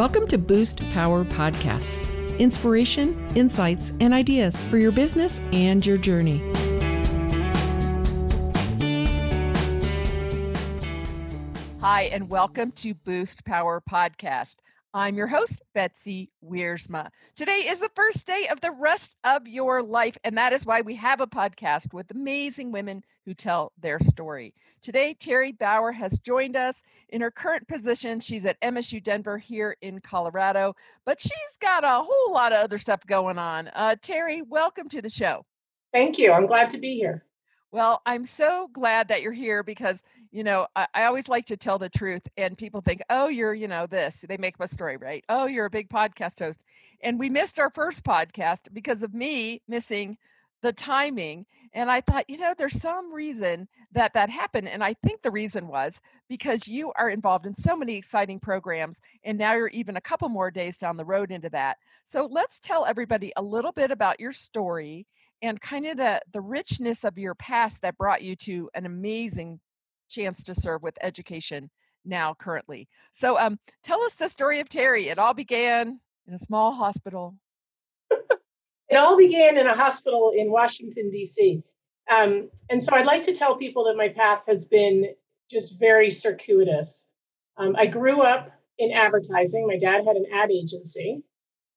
Welcome to Boost Power Podcast inspiration, insights, and ideas for your business and your journey. Hi, and welcome to Boost Power Podcast. I'm your host, Betsy Wiersma. Today is the first day of the rest of your life, and that is why we have a podcast with amazing women who tell their story. Today, Terry Bauer has joined us in her current position. She's at MSU Denver here in Colorado, but she's got a whole lot of other stuff going on. Uh, Terry, welcome to the show. Thank you. I'm glad to be here. Well, I'm so glad that you're here because, you know, I, I, always like to tell the truth and people think, oh, you're, you know, this. They make my story, right? Oh, you're a big podcast host. And we missed our first podcast because of me missing the timing. And I thought, you know, there's some reason that that happened. And I think the reason was because you are involved in so many exciting programs. And now you're even a couple more days down the road into that. So let's tell everybody a little bit about your story and kind of the the richness of your past that brought you to an amazing chance to serve with education now currently. So um tell us the story of terry. It all began in a small hospital. It all began in a hospital in washington d.c um, and so i'd like to tell people that my path has been just very circuitous. Um, i grew up in advertising. My dad had an ad agency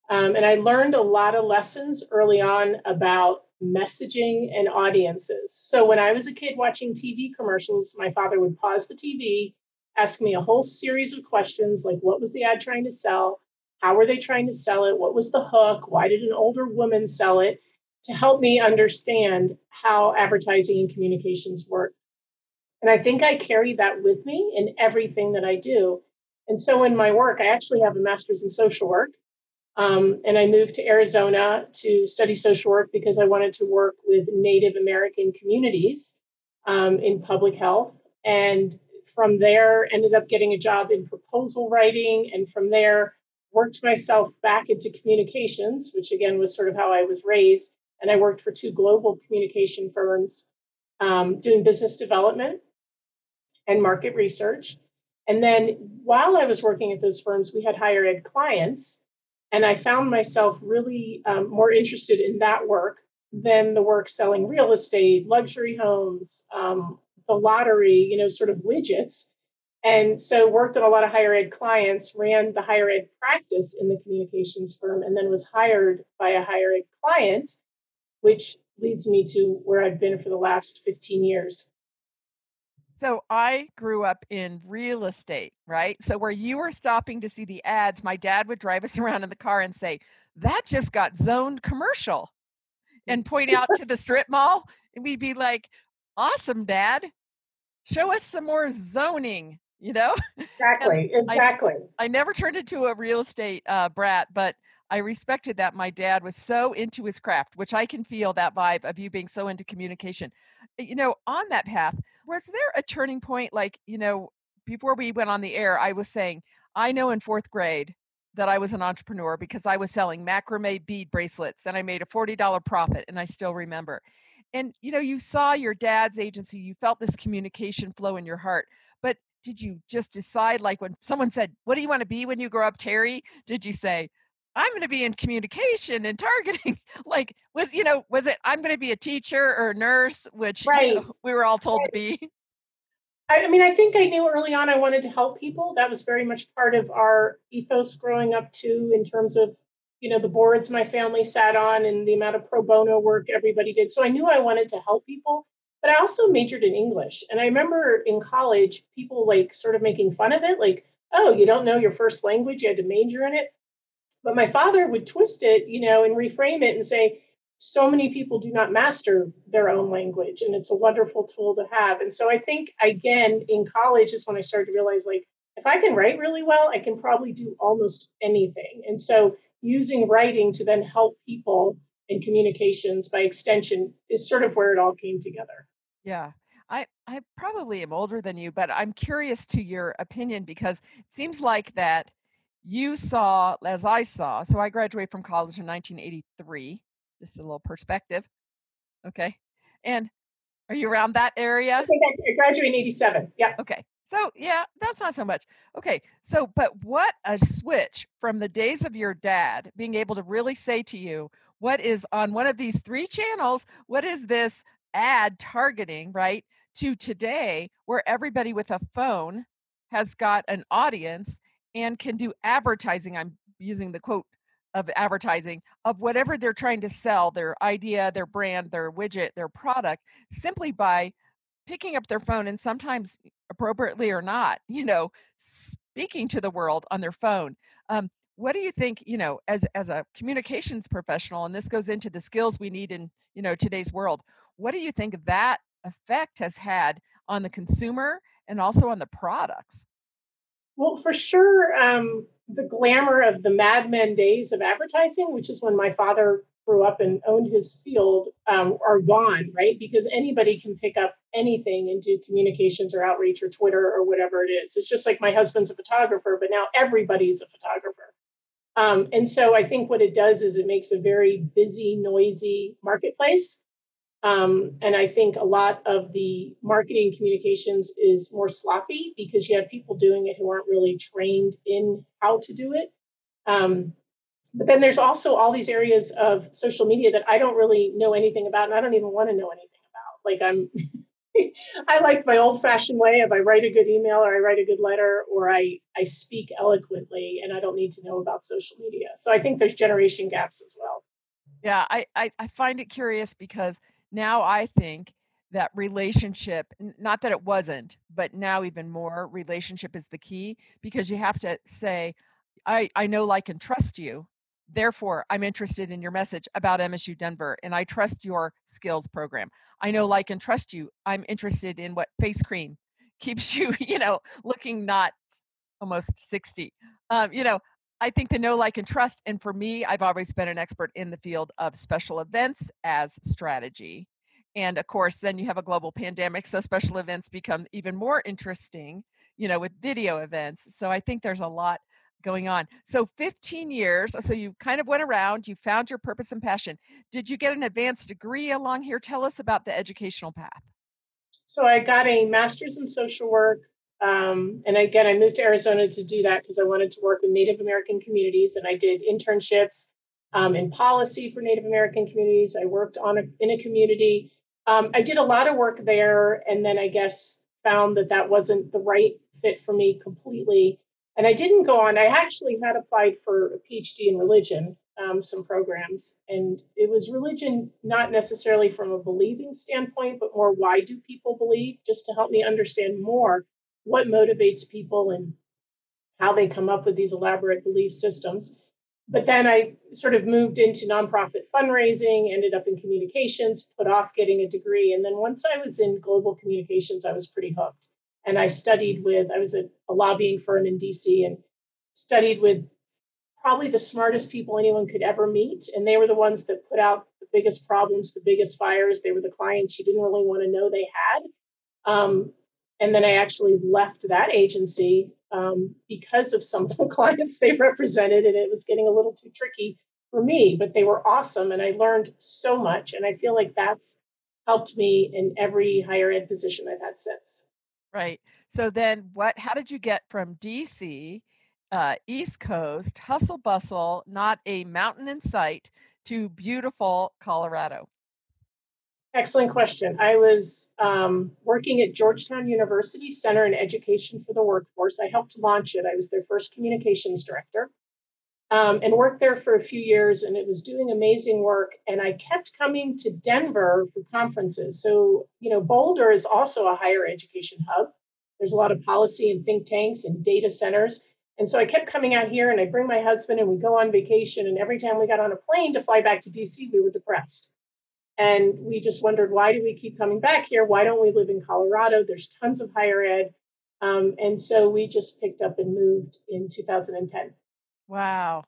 um, and I learned a lot of lessons early on about messaging and audiences. So when I was a kid watching TV commercials, my father would pause the TV, ask me a whole series of questions like what was the ad trying to sell? How were they trying to sell it? What was the hook? Why did an older woman sell it? To help me understand how advertising and communications work. And I think I carry that with me in everything that I do. And so in my work, I actually have a master's in social work. Um, and I moved to Arizona to study social work because I wanted to work with Native American communities um, in public health. And from there, ended up getting a job in proposal writing. And from there, worked myself back into communications, which again was sort of how I was raised. And I worked for two global communication firms um, doing business development and market research. And then while I was working at those firms, we had higher ed clients and I found myself really um, more interested in that work than the work selling real estate, luxury homes, um, the lottery, you know, sort of widgets. And so worked on a lot of higher ed clients, ran the higher ed practice in the communications firm, and then was hired by a higher ed client, which leads me to where I've been for the last 15 years. So I grew up in real estate, right? So where you were stopping to see the ads, my dad would drive us around in the car and say, "That just got zoned commercial." And point out to the strip mall, and we'd be like, "Awesome, dad. Show us some more zoning." You know? Exactly. exactly. I, I, never turned into a real estate uh, brat, but I respected that my dad was so into his craft, which I can feel that vibe of you being so into communication. Eh, you know, on that path, was there a turning point? Like, you know, before we went on the air, I was saying, I know in fourth grade that I was an entrepreneur because I was selling macrame bead bracelets and I made a $40 profit and I still remember. And you know, you saw your dad's agency, you felt this communication flow in your heart. But did you just decide like when someone said, "What do you want to be when you grow up, Terry?" Did you say, I'm going to be in communication and targeting. like, was you know, was it I'm going to be a teacher or a nurse, which right. you know, we were all told right. to be. I mean, I think I knew early on I wanted to help people. That was very much part of our ethos growing up too, in terms of you know the boards my family sat on and the amount of pro bono work everybody did. So I knew I wanted to help people. But I also majored in English, and I remember in college people like sort of making fun of it, like, "Oh, you don't know your first language? You had to major in it." But my father would twist it, you know, and reframe it and say, so many people do not master their own language, and it's a wonderful tool to have. And so I think, again, in college is when I started to realize, like, if I can write really well, I can probably do almost anything. And so using writing to then help people in communications by extension is sort of where it all came together. Yeah. I, I probably am older than you, but I'm curious to your opinion because it seems like that you saw, as I saw, so I graduated from college in 1983, just a little perspective. Okay. And are you around that area? I think I graduated in 87. Yeah. Okay. So, yeah, that's not so much. Okay. So, but what a switch from the days of your dad being able to really say to you, what is on one of these three channels, what is this ad targeting, right? To today, where everybody with a phone has got an audience and can do advertising. I'm using the quote of advertising of whatever they're trying to sell their idea, their brand, their widget, their product simply by picking up their phone and sometimes appropriately or not, you know, speaking to the world on their phone. Um, what do you think, you know, as as a communications professional, and this goes into the skills we need in, you know, today's world, what do you think that effect has had on the consumer and also on the products? Well, for sure, um, the glamour of the Mad Men days of advertising, which is when my father grew up and owned his field, um, are gone, right? Because anybody can pick up anything and do communications or outreach or Twitter or whatever it is. It's just like my husband's a photographer, but now everybody's a photographer. Um, and so I think what it does is it makes a very busy, noisy marketplace. Um, and I think a lot of the marketing communications is more sloppy because you have people doing it who aren't really trained in how to do it. Um, but then there's also all these areas of social media that I don't really know anything about, and I don't even want to know anything about. Like I'm, I like my old-fashioned way of I write a good email or I write a good letter or I I speak eloquently, and I don't need to know about social media. So I think there's generation gaps as well. Yeah, I I, I find it curious because now I think that relationship not that it wasn't but now even more relationship is the key because you have to say i i know like and trust you therefore i'm interested in your message about msu denver and i trust your skills program. I know like and trust you i'm interested in what face cream keeps you you know looking not almost 60 um, you know I think the know, like, and trust. And for me, I've always been an expert in the field of special events as strategy. And of course, then you have a global pandemic, so special events become even more interesting, you know, with video events. So I think there's a lot going on. So 15 years, so you kind of went around, you found your purpose and passion. Did you get an advanced degree along here? Tell us about the educational path. So I got a master's in social work. Um, and again, I moved to Arizona to do that because I wanted to work with Native American communities. And I did internships um, in policy for Native American communities. I worked on a, in a community um, I did a lot of work there, and then I guess found that that wasn't the right fit for me completely. And I didn't go on. I actually had applied for a PhD in religion, um, some programs, and it was religion not necessarily from a believing standpoint, but more why do people believe, just to help me understand more what motivates people and how they come up with these elaborate belief systems but then I sort of moved into nonprofit fundraising, ended up in communications, put off getting a degree. And then once I was in global communications, I was pretty hooked. And I studied with, I was at a lobbying firm in DC and studied with probably the smartest people anyone could ever meet. And they were the ones that put out the biggest problems, the biggest fires. They were the clients you didn't really want to know they had. Um, and then I actually left that agency um, because of some of the clients they represented, and it was getting a little too tricky for me. But they were awesome, and I learned so much. And I feel like that's helped me in every higher ed position I've had since. Right. So then, what? How did you get from DC, uh, East Coast, hustle bustle, not a mountain in sight, to beautiful Colorado? Excellent question. I was um, working at Georgetown University Center in Education for the Workforce. I helped launch it. I was their first communications director um, and worked there for a few years, and it was doing amazing work. And I kept coming to Denver for conferences. So, you know, Boulder is also a higher education hub. There's a lot of policy and think tanks and data centers. And so I kept coming out here, and I bring my husband, and we go on vacation. And every time we got on a plane to fly back to DC, we were depressed and we just wondered, why do we keep coming back here? Why don't we live in Colorado? There's tons of higher ed. Um, and so we just picked up and moved in 2010. Wow.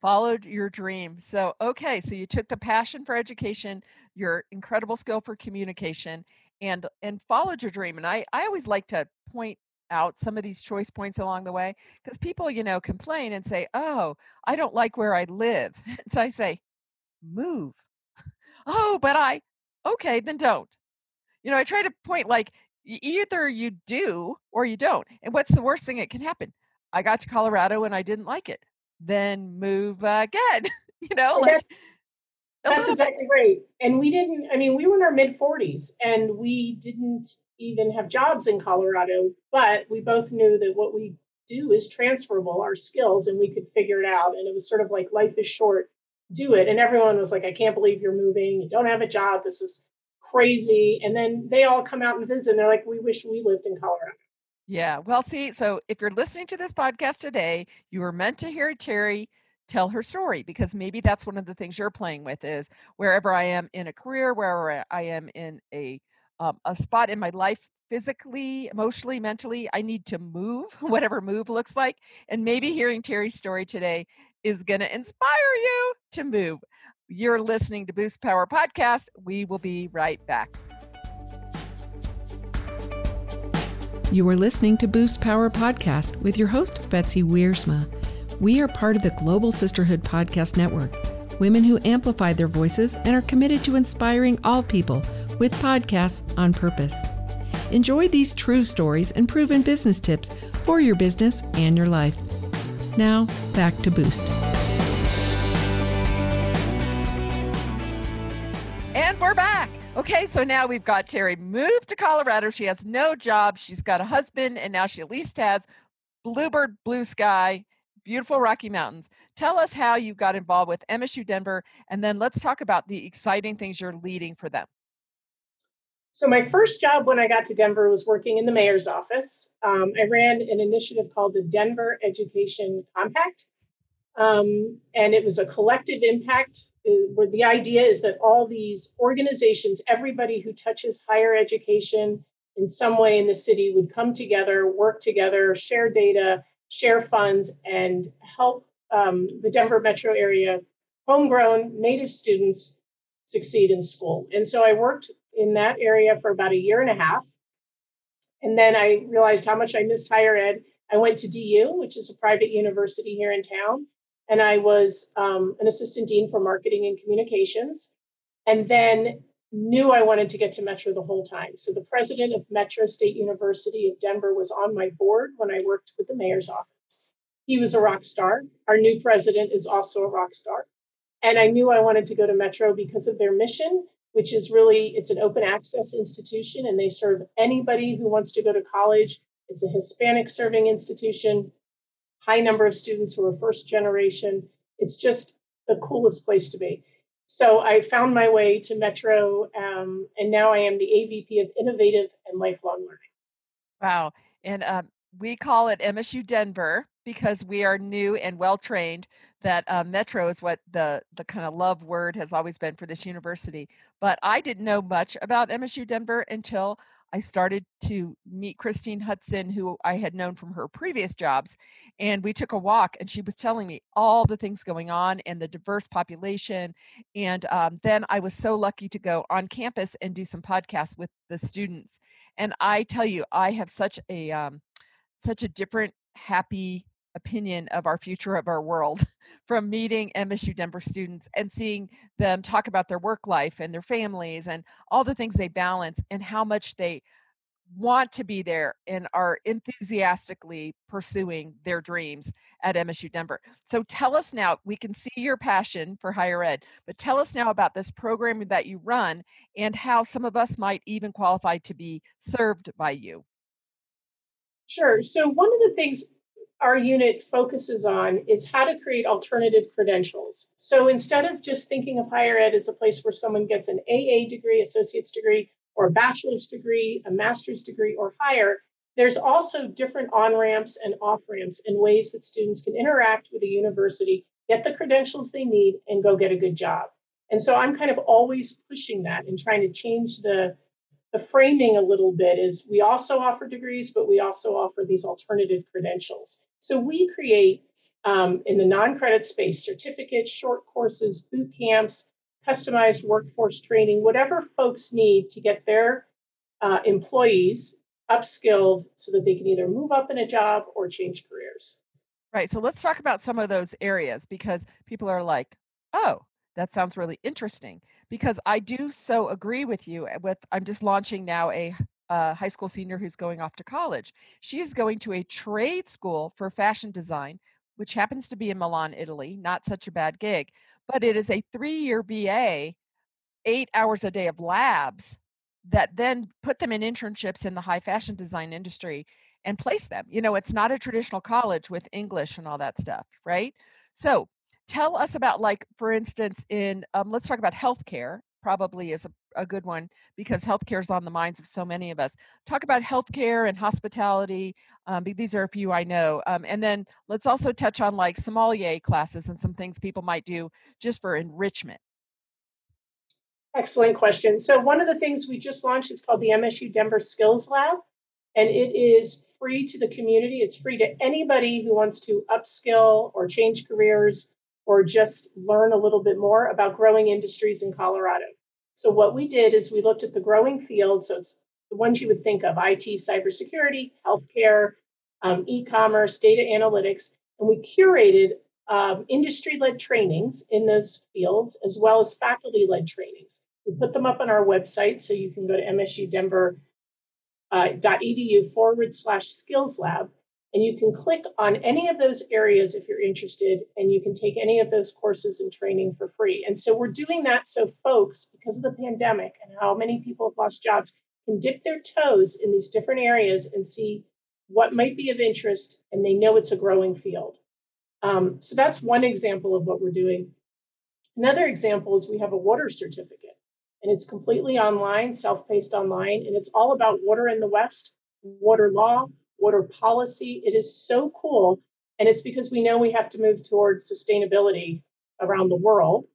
Followed your dream. So, okay, so you took the passion for education, your incredible skill for communication, and and followed your dream. And I, I always like to point out some of these choice points along the way because people, you know, complain and say, Oh, I don't like where I live. so I say, move oh, but I, okay, then don't. You know, I try to point like, either you do or you don't. And what's the worst thing that can happen? I got to Colorado and I didn't like it. Then move again. you know, like that's exactly bit. right. And we didn't, I mean, we were in our mid 40s and we didn't even have jobs in Colorado, but we both knew that what we do is transferable, our skills, and we could figure it out. And it was sort of like life is short, do it. And everyone was like, I can't believe you're moving. You don't have a job. This is crazy. And then they all come out and visit and they're like, we wish we lived in Colorado. Yeah. Well, see, so if you're listening to this podcast today, you were meant to hear Terry tell her story because maybe that's one of the things you're playing with is wherever I am in a career, wherever I am in a um, a spot in my life physically, emotionally, mentally, I need to move, whatever move looks like. And maybe hearing Terry's story today is going to inspire you to move. You're listening to Boost Power Podcast. We will be right back. You are listening to Boost Power Podcast with your host, Betsy Wiersma. We are part of the Global Sisterhood Podcast Network, women who amplify their voices and are committed to inspiring all people with podcasts on purpose. Enjoy these true stories and proven business tips for your business and your life. Now, back to Boost. And we're back. Okay, so now we've got Terry moved to Colorado. She has no job. She's got a husband, and now she at least has bluebird blue sky, beautiful Rocky Mountains. Tell us how you got involved with MSU Denver, and then let's talk about the exciting things you're leading for them. So, my first job when I got to Denver was working in the mayor's office. Um, I ran an initiative called the Denver Education Compact. Um, and it was a collective impact where the idea is that all these organizations, everybody who touches higher education in some way in the city would come together, work together, share data, share funds, and help um, the Denver metro area homegrown native students succeed in school. And so I worked in that area for about a year and a half. And then I realized how much I missed higher ed. I went to DU, which is a private university here in town, and I was um, an assistant dean for marketing and communications. And then knew I wanted to get to Metro the whole time. So the president of Metro State University of Denver was on my board when I worked with the mayor's office. He was a rock star. Our new president is also a rock star. And I knew I wanted to go to Metro because of their mission, which is really it's an open access institution and they serve anybody who wants to go to college. It's a Hispanic serving institution high number of students who are first generation. It's just the coolest place to be. So I found my way to Metro, um, and now I am the AVP of Innovative and Lifelong Learning. Wow. And um, we call it MSU Denver because we are new and well trained. That uh, Metro is what the the kind of love word has always been for this university. But I didn't know much about MSU Denver until I started to meet Christine Hudson, who I had known from her previous jobs. And we took a walk, and she was telling me all the things going on and the diverse population. And um, then I was so lucky to go on campus and do some podcasts with the students. And I tell you, I have such a um, such a different, happy opinion of our future of our world from meeting MSU Denver students and seeing them talk about their work life and their families and all the things they balance and how much they want to be there and are enthusiastically pursuing their dreams at MSU Denver. So tell us now, we can see your passion for higher ed, but tell us now about this program that you run and how some of us might even qualify to be served by you. Sure. So, one of the things our unit focuses on is how to create alternative credentials. So instead of just thinking of higher ed as a place where someone gets an AA degree, associate's degree, or a bachelor's degree, a master's degree, or higher, there's also different on ramps and off ramps and ways that students can interact with a university, get the credentials they need, and go get a good job. And so I'm kind of always pushing that and trying to change the the framing a little bit is we also offer degrees, but we also offer these alternative credentials. So we create um, in the non-credit space certificates, short courses, boot camps, customized workforce training, whatever folks need to get their uh, employees upskilled so that they can either move up in a job or change careers. Right. So let's talk about some of those areas because people are like, oh, that sounds really interesting. Because I do so agree with you. Eh, with I'm just launching now a high school senior who's going off to college. She is going to a trade school for fashion design, which happens to be in Milan, Italy. Not such a bad gig, but it is a three year BA, eight hours a day of labs that then put them in internships in the high fashion design industry and place them. You know, it's not a traditional college with English and all that stuff, right? So tell us about, like, for instance, in um, let's talk about healthcare. Probably is a, a good one because healthcare is on the minds of so many of us. Talk about healthcare and hospitality. Um, these are a few I know. Um, and then let's also touch on like sommelier classes and some things people might do just for enrichment. Excellent question. So, one of the things we just launched is called the MSU Denver Skills Lab, and it is free to the community. It's free to anybody who wants to upskill or change careers or just learn a little bit more about growing industries in Colorado. So, what we did is we looked at the growing fields. So, it's the ones you would think of IT, cybersecurity, healthcare, um, e commerce, data analytics, and we curated um, industry led trainings in those fields as well as faculty led trainings. We put them up on our website, so you can go to msudenver.edu uh, forward slash skills lab, and you can click on any of those areas if you're interested, and you can take any of those courses and training for free. And so we're doing that so folks, because of the pandemic and how many people have lost jobs, can dip their toes in these different areas and see what might be of interest, and they know it's a growing field. Um, so that's one example of what we're doing. Another example is we have a water certificate, and it's completely online, self paced online, and it's all about water in the West, water law, water policy. It is so cool. And it's because we know we have to move towards sustainability around the world.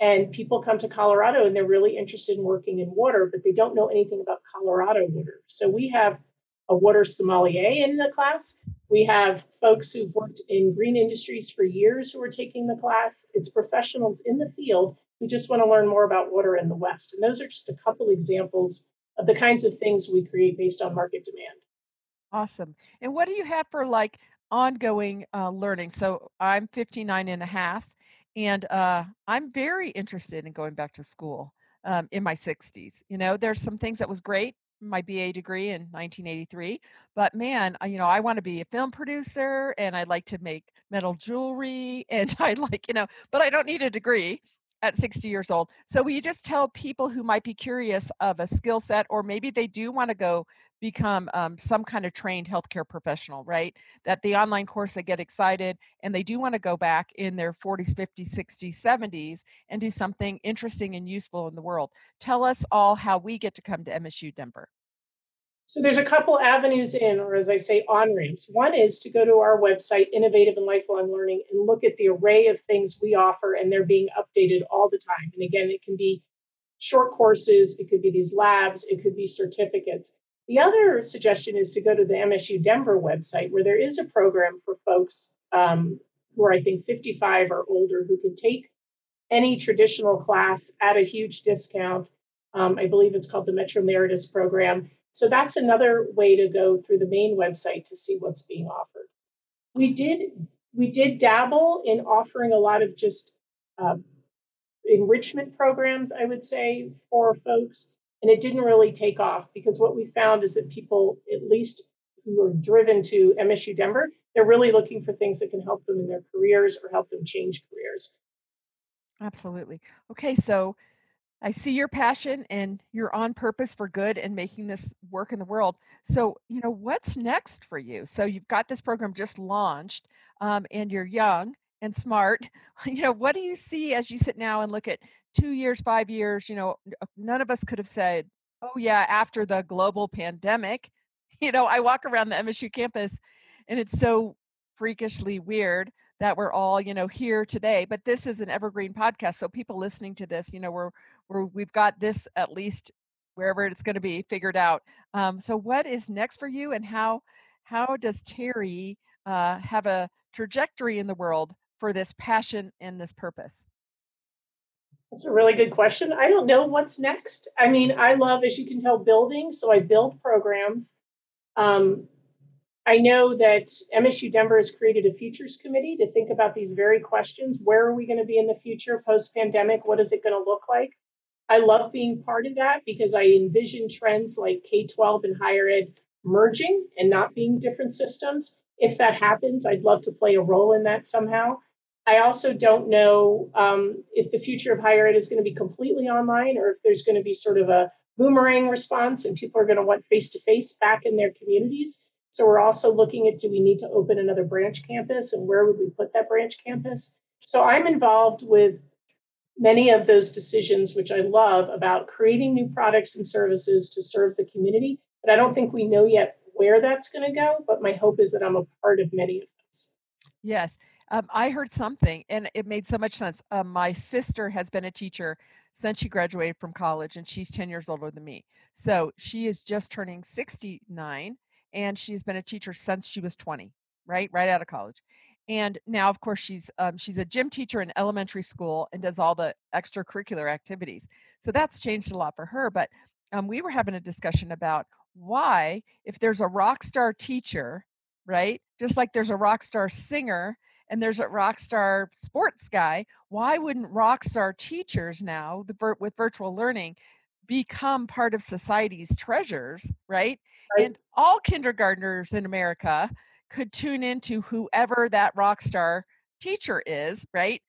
And people come to Colorado and they're really interested in working in water, but they don't know anything about Colorado water. So we have a water sommelier in the class. We have folks who've worked in green industries for years who are taking the class. It's professionals in the field who just want to learn more about water in the West. And those are just a couple examples of the kinds of things we create based on market demand. Awesome. And what do you have for like ongoing uh, learning? So I'm 59 and a half, and uh, I'm very interested in going back to school um, in my 60s. You know, there's some things that was great my BA degree in 1983. But man, you know, I want to be a film producer and I like to make metal jewelry and I like, you know, but I don't need a degree at 60 years old. So will you just tell people who might be curious of a skill set, or maybe they do want to go become um, some kind of trained healthcare professional, right? That the online course they get excited and they do want to go back in their 40s, 50s, 60s, 70s and do something interesting and useful in the world. Tell us all how we get to come to MSU Denver. So there's a couple avenues in, or as I say, on ramps. One is to go to our website, Innovative and Lifelong Learning, and look at the array of things we offer, and they're being updated all the time. And again, it can be short courses, it could be these labs, it could be certificates. The other suggestion is to go to the MSU Denver website, where there is a program for folks um, who are, I think, 55 or older who can take any traditional class at a huge discount. Um, I believe it's called the Metro Meritus program so that's another way to go through the main website to see what's being offered. We did we did dabble in offering a lot of just uh, enrichment programs, I would say, for folks, and it didn't really take off because what we found is that people, at least who are driven to MSU Denver, they're really looking for things that can help them in their careers or help them change careers. Absolutely. Okay, so I see your passion and you're on purpose for good and making this work in the world. So, you know, what's next for you? So, you've got this program just launched um, and you're young and smart. You know, what do you see as you sit now and look at two years, five years? You know, uh, none of us could have said, oh, yeah, after the global pandemic. You know, I walk around the MSU campus and it's so freakishly weird that we're all you know here today but this is an evergreen podcast so people listening to this you know we're where we've got this at least wherever it's going to be figured out. Um, so, what is next for you, and how how does Terry uh, have a trajectory in the world for this passion and this purpose? That's a really good question. I don't know what's next. I mean, I love, as you can tell, building. So I build programs. Um, I know that MSU Denver has created a futures committee to think about these very questions. Where are we going to be in the future post pandemic? What is it going to look like? I love being part of that because I envision trends like K 12 and higher ed merging and not being different systems. If that happens, I'd love to play a role in that somehow. I also don't know um, if the future of higher ed is going to be completely online or if there's going to be sort of a boomerang response and people are going to want face to face back in their communities. So we're also looking at do we need to open another branch campus and where would we put that branch campus? So I'm involved with many of those decisions, which I love about creating new products and services to serve the community. But I don't think we know yet where that's going to go. But my hope is that I'm a part of many of those. Yes. Um, I heard something and it made so much sense. Um, my sister has been a teacher since she graduated from college and she's 10 years older than me. So she is just turning 69 and she's been a teacher since she was 20, right? Right out of college. And now, of course, she's um, she's a gym teacher in elementary school and does all the extracurricular activities. So that's changed a lot for her. But um, we were having a discussion about why, if there's a rock star teacher, right, just like there's a rock star singer and there's a rock star sports guy, why wouldn't rock star teachers now, the, with virtual learning, become part of society's treasures, right? right? And all kindergartners in America could tune into whoever that rock star teacher is, right?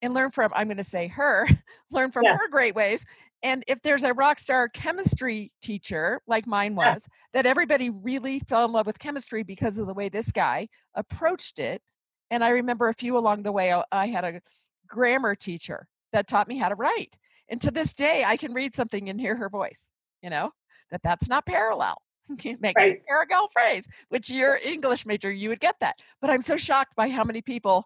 And learn from, I'm going to say her, learn from yeah. her great ways. And if there's a rock star chemistry teacher like mine was, yeah. that everybody really fell in love with chemistry because of the way this guy approached it. And I remember a few along the way, uh, I had a grammar teacher that taught me how to write. And to this day, I can read something and hear her voice, you know, that that's not parallel. make right. a parallel phrase, which you're English major, you would get that. But I'm so shocked by how many people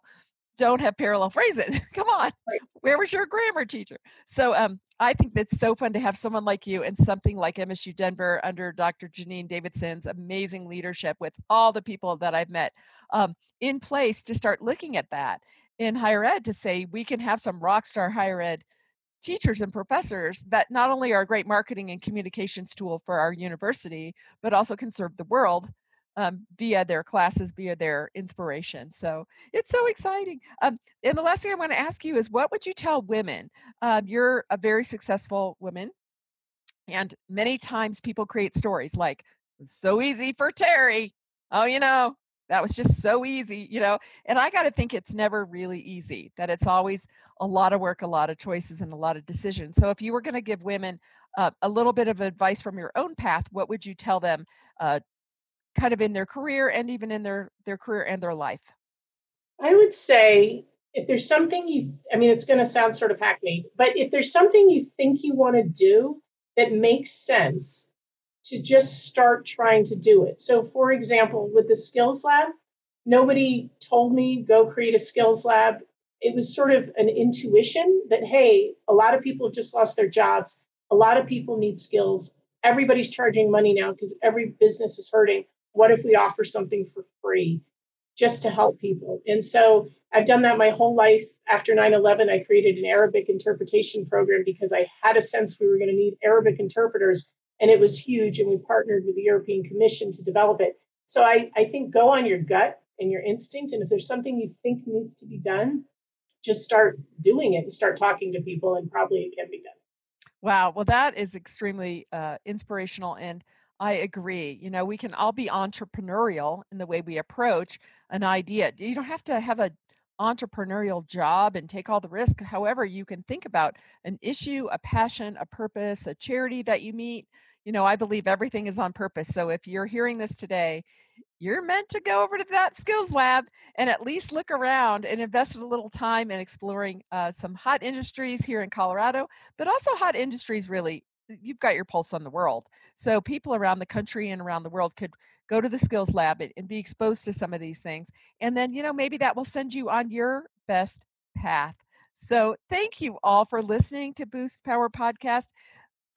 don't have parallel phrases. Come on, right. where was your grammar teacher? So um, I think that's so fun to have someone like you and something like MSU Denver under Dr. Janine Davidson's amazing leadership with all the people that I've met um, in place to start looking at that in higher ed to say we can have some rock star higher ed teachers and professors that not only are a great marketing and communications tool for our university, but also can serve the world um, via their classes, via their inspiration. So it's so exciting. Um, and the last thing I want to ask you is what would you tell women? Uh, you're a very successful woman. And many times people create stories like, so easy for Terry. Oh, you know, that was just so easy, you know. And I got to think it's never really easy, that it's always a lot of work, a lot of choices, and a lot of decisions. So if you were going to give women uh, a little bit of advice from your own path, what would you tell them uh, kind of in their career and even in their, their career and their life? I would say if there's something you, I mean, it's going to sound sort of hackneyed, but if there's something you think you want to do that makes sense, to just start trying to do it. So, for example, with the skills lab, nobody told me go create a skills lab. It was sort of an intuition that, hey, a lot of people have just lost their jobs. A lot of people need skills. Everybody's charging money now because every business is hurting. What if we offer something for free just to help people? And so I've done that my whole life. After 9 11, I created an Arabic interpretation program because I had a sense we were going to need Arabic interpreters and it was huge. And we partnered with the European Commission to develop it. So I, I think go on your gut and your instinct. And if there's something you think needs to be done, just start doing it and start talking to people, and probably it can be done. Wow. Well, that is extremely uh, inspirational. And I agree. You know, we can all be entrepreneurial in the way we approach an idea. You don't have to have a entrepreneurial job and take all the risk. However, you can think about an issue, a passion, a purpose, a charity that you meet. You know, I believe everything is on purpose. So if you're hearing this today, you're meant to go over to that skills lab and at least look around and invest a little time in exploring uh, some hot industries here in Colorado, but also hot industries really. You've got your pulse on the world. So people around the country and around the world could go to the skills lab and be exposed to some of these things. And then, you know, maybe that will send you on your best path. So thank you all for listening to Boost Power Podcast.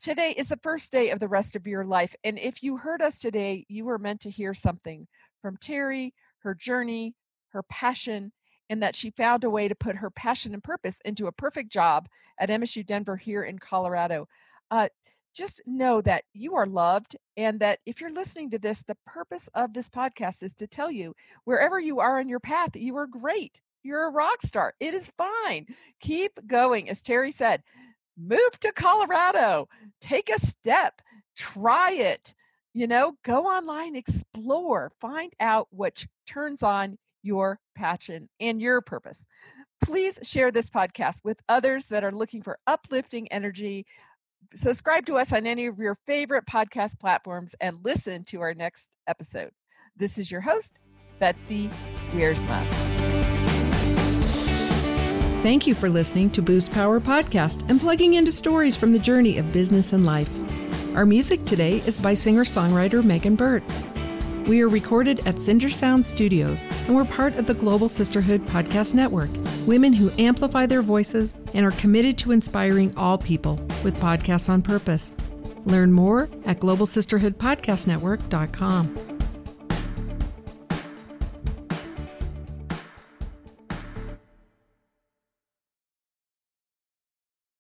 Today is the first day of the rest of your life. And if you heard us today, you were meant to hear something from Terry, her journey, her passion, and that she found a way to put her passion and purpose into a perfect job at MSU Denver here in Colorado. Uh, just know that you are loved and that if you're listening to this, the purpose of this podcast is to tell you wherever you are on your path, you are great. You're a rock star. It is fine. Keep going. As Terry said, move to Colorado, take a step, try it. You know, go online, explore, find out what turns on your passion and your purpose. Please share this podcast with others that are looking for uplifting energy. Subscribe to us on any of your favorite podcast platforms and listen to our next episode. This is your host, Betsy Wiersma. Thank you for listening to Boost Power Podcast and plugging into stories from the journey of business and life. Our music today is by singer songwriter Megan Burtt. We are recorded at Cinder Sound Studios and we're part of the Global Sisterhood Podcast Network, women who amplify their voices and are committed to inspiring all people with podcasts on purpose. Learn more at globalsisterhoodpodcastnetwork.com.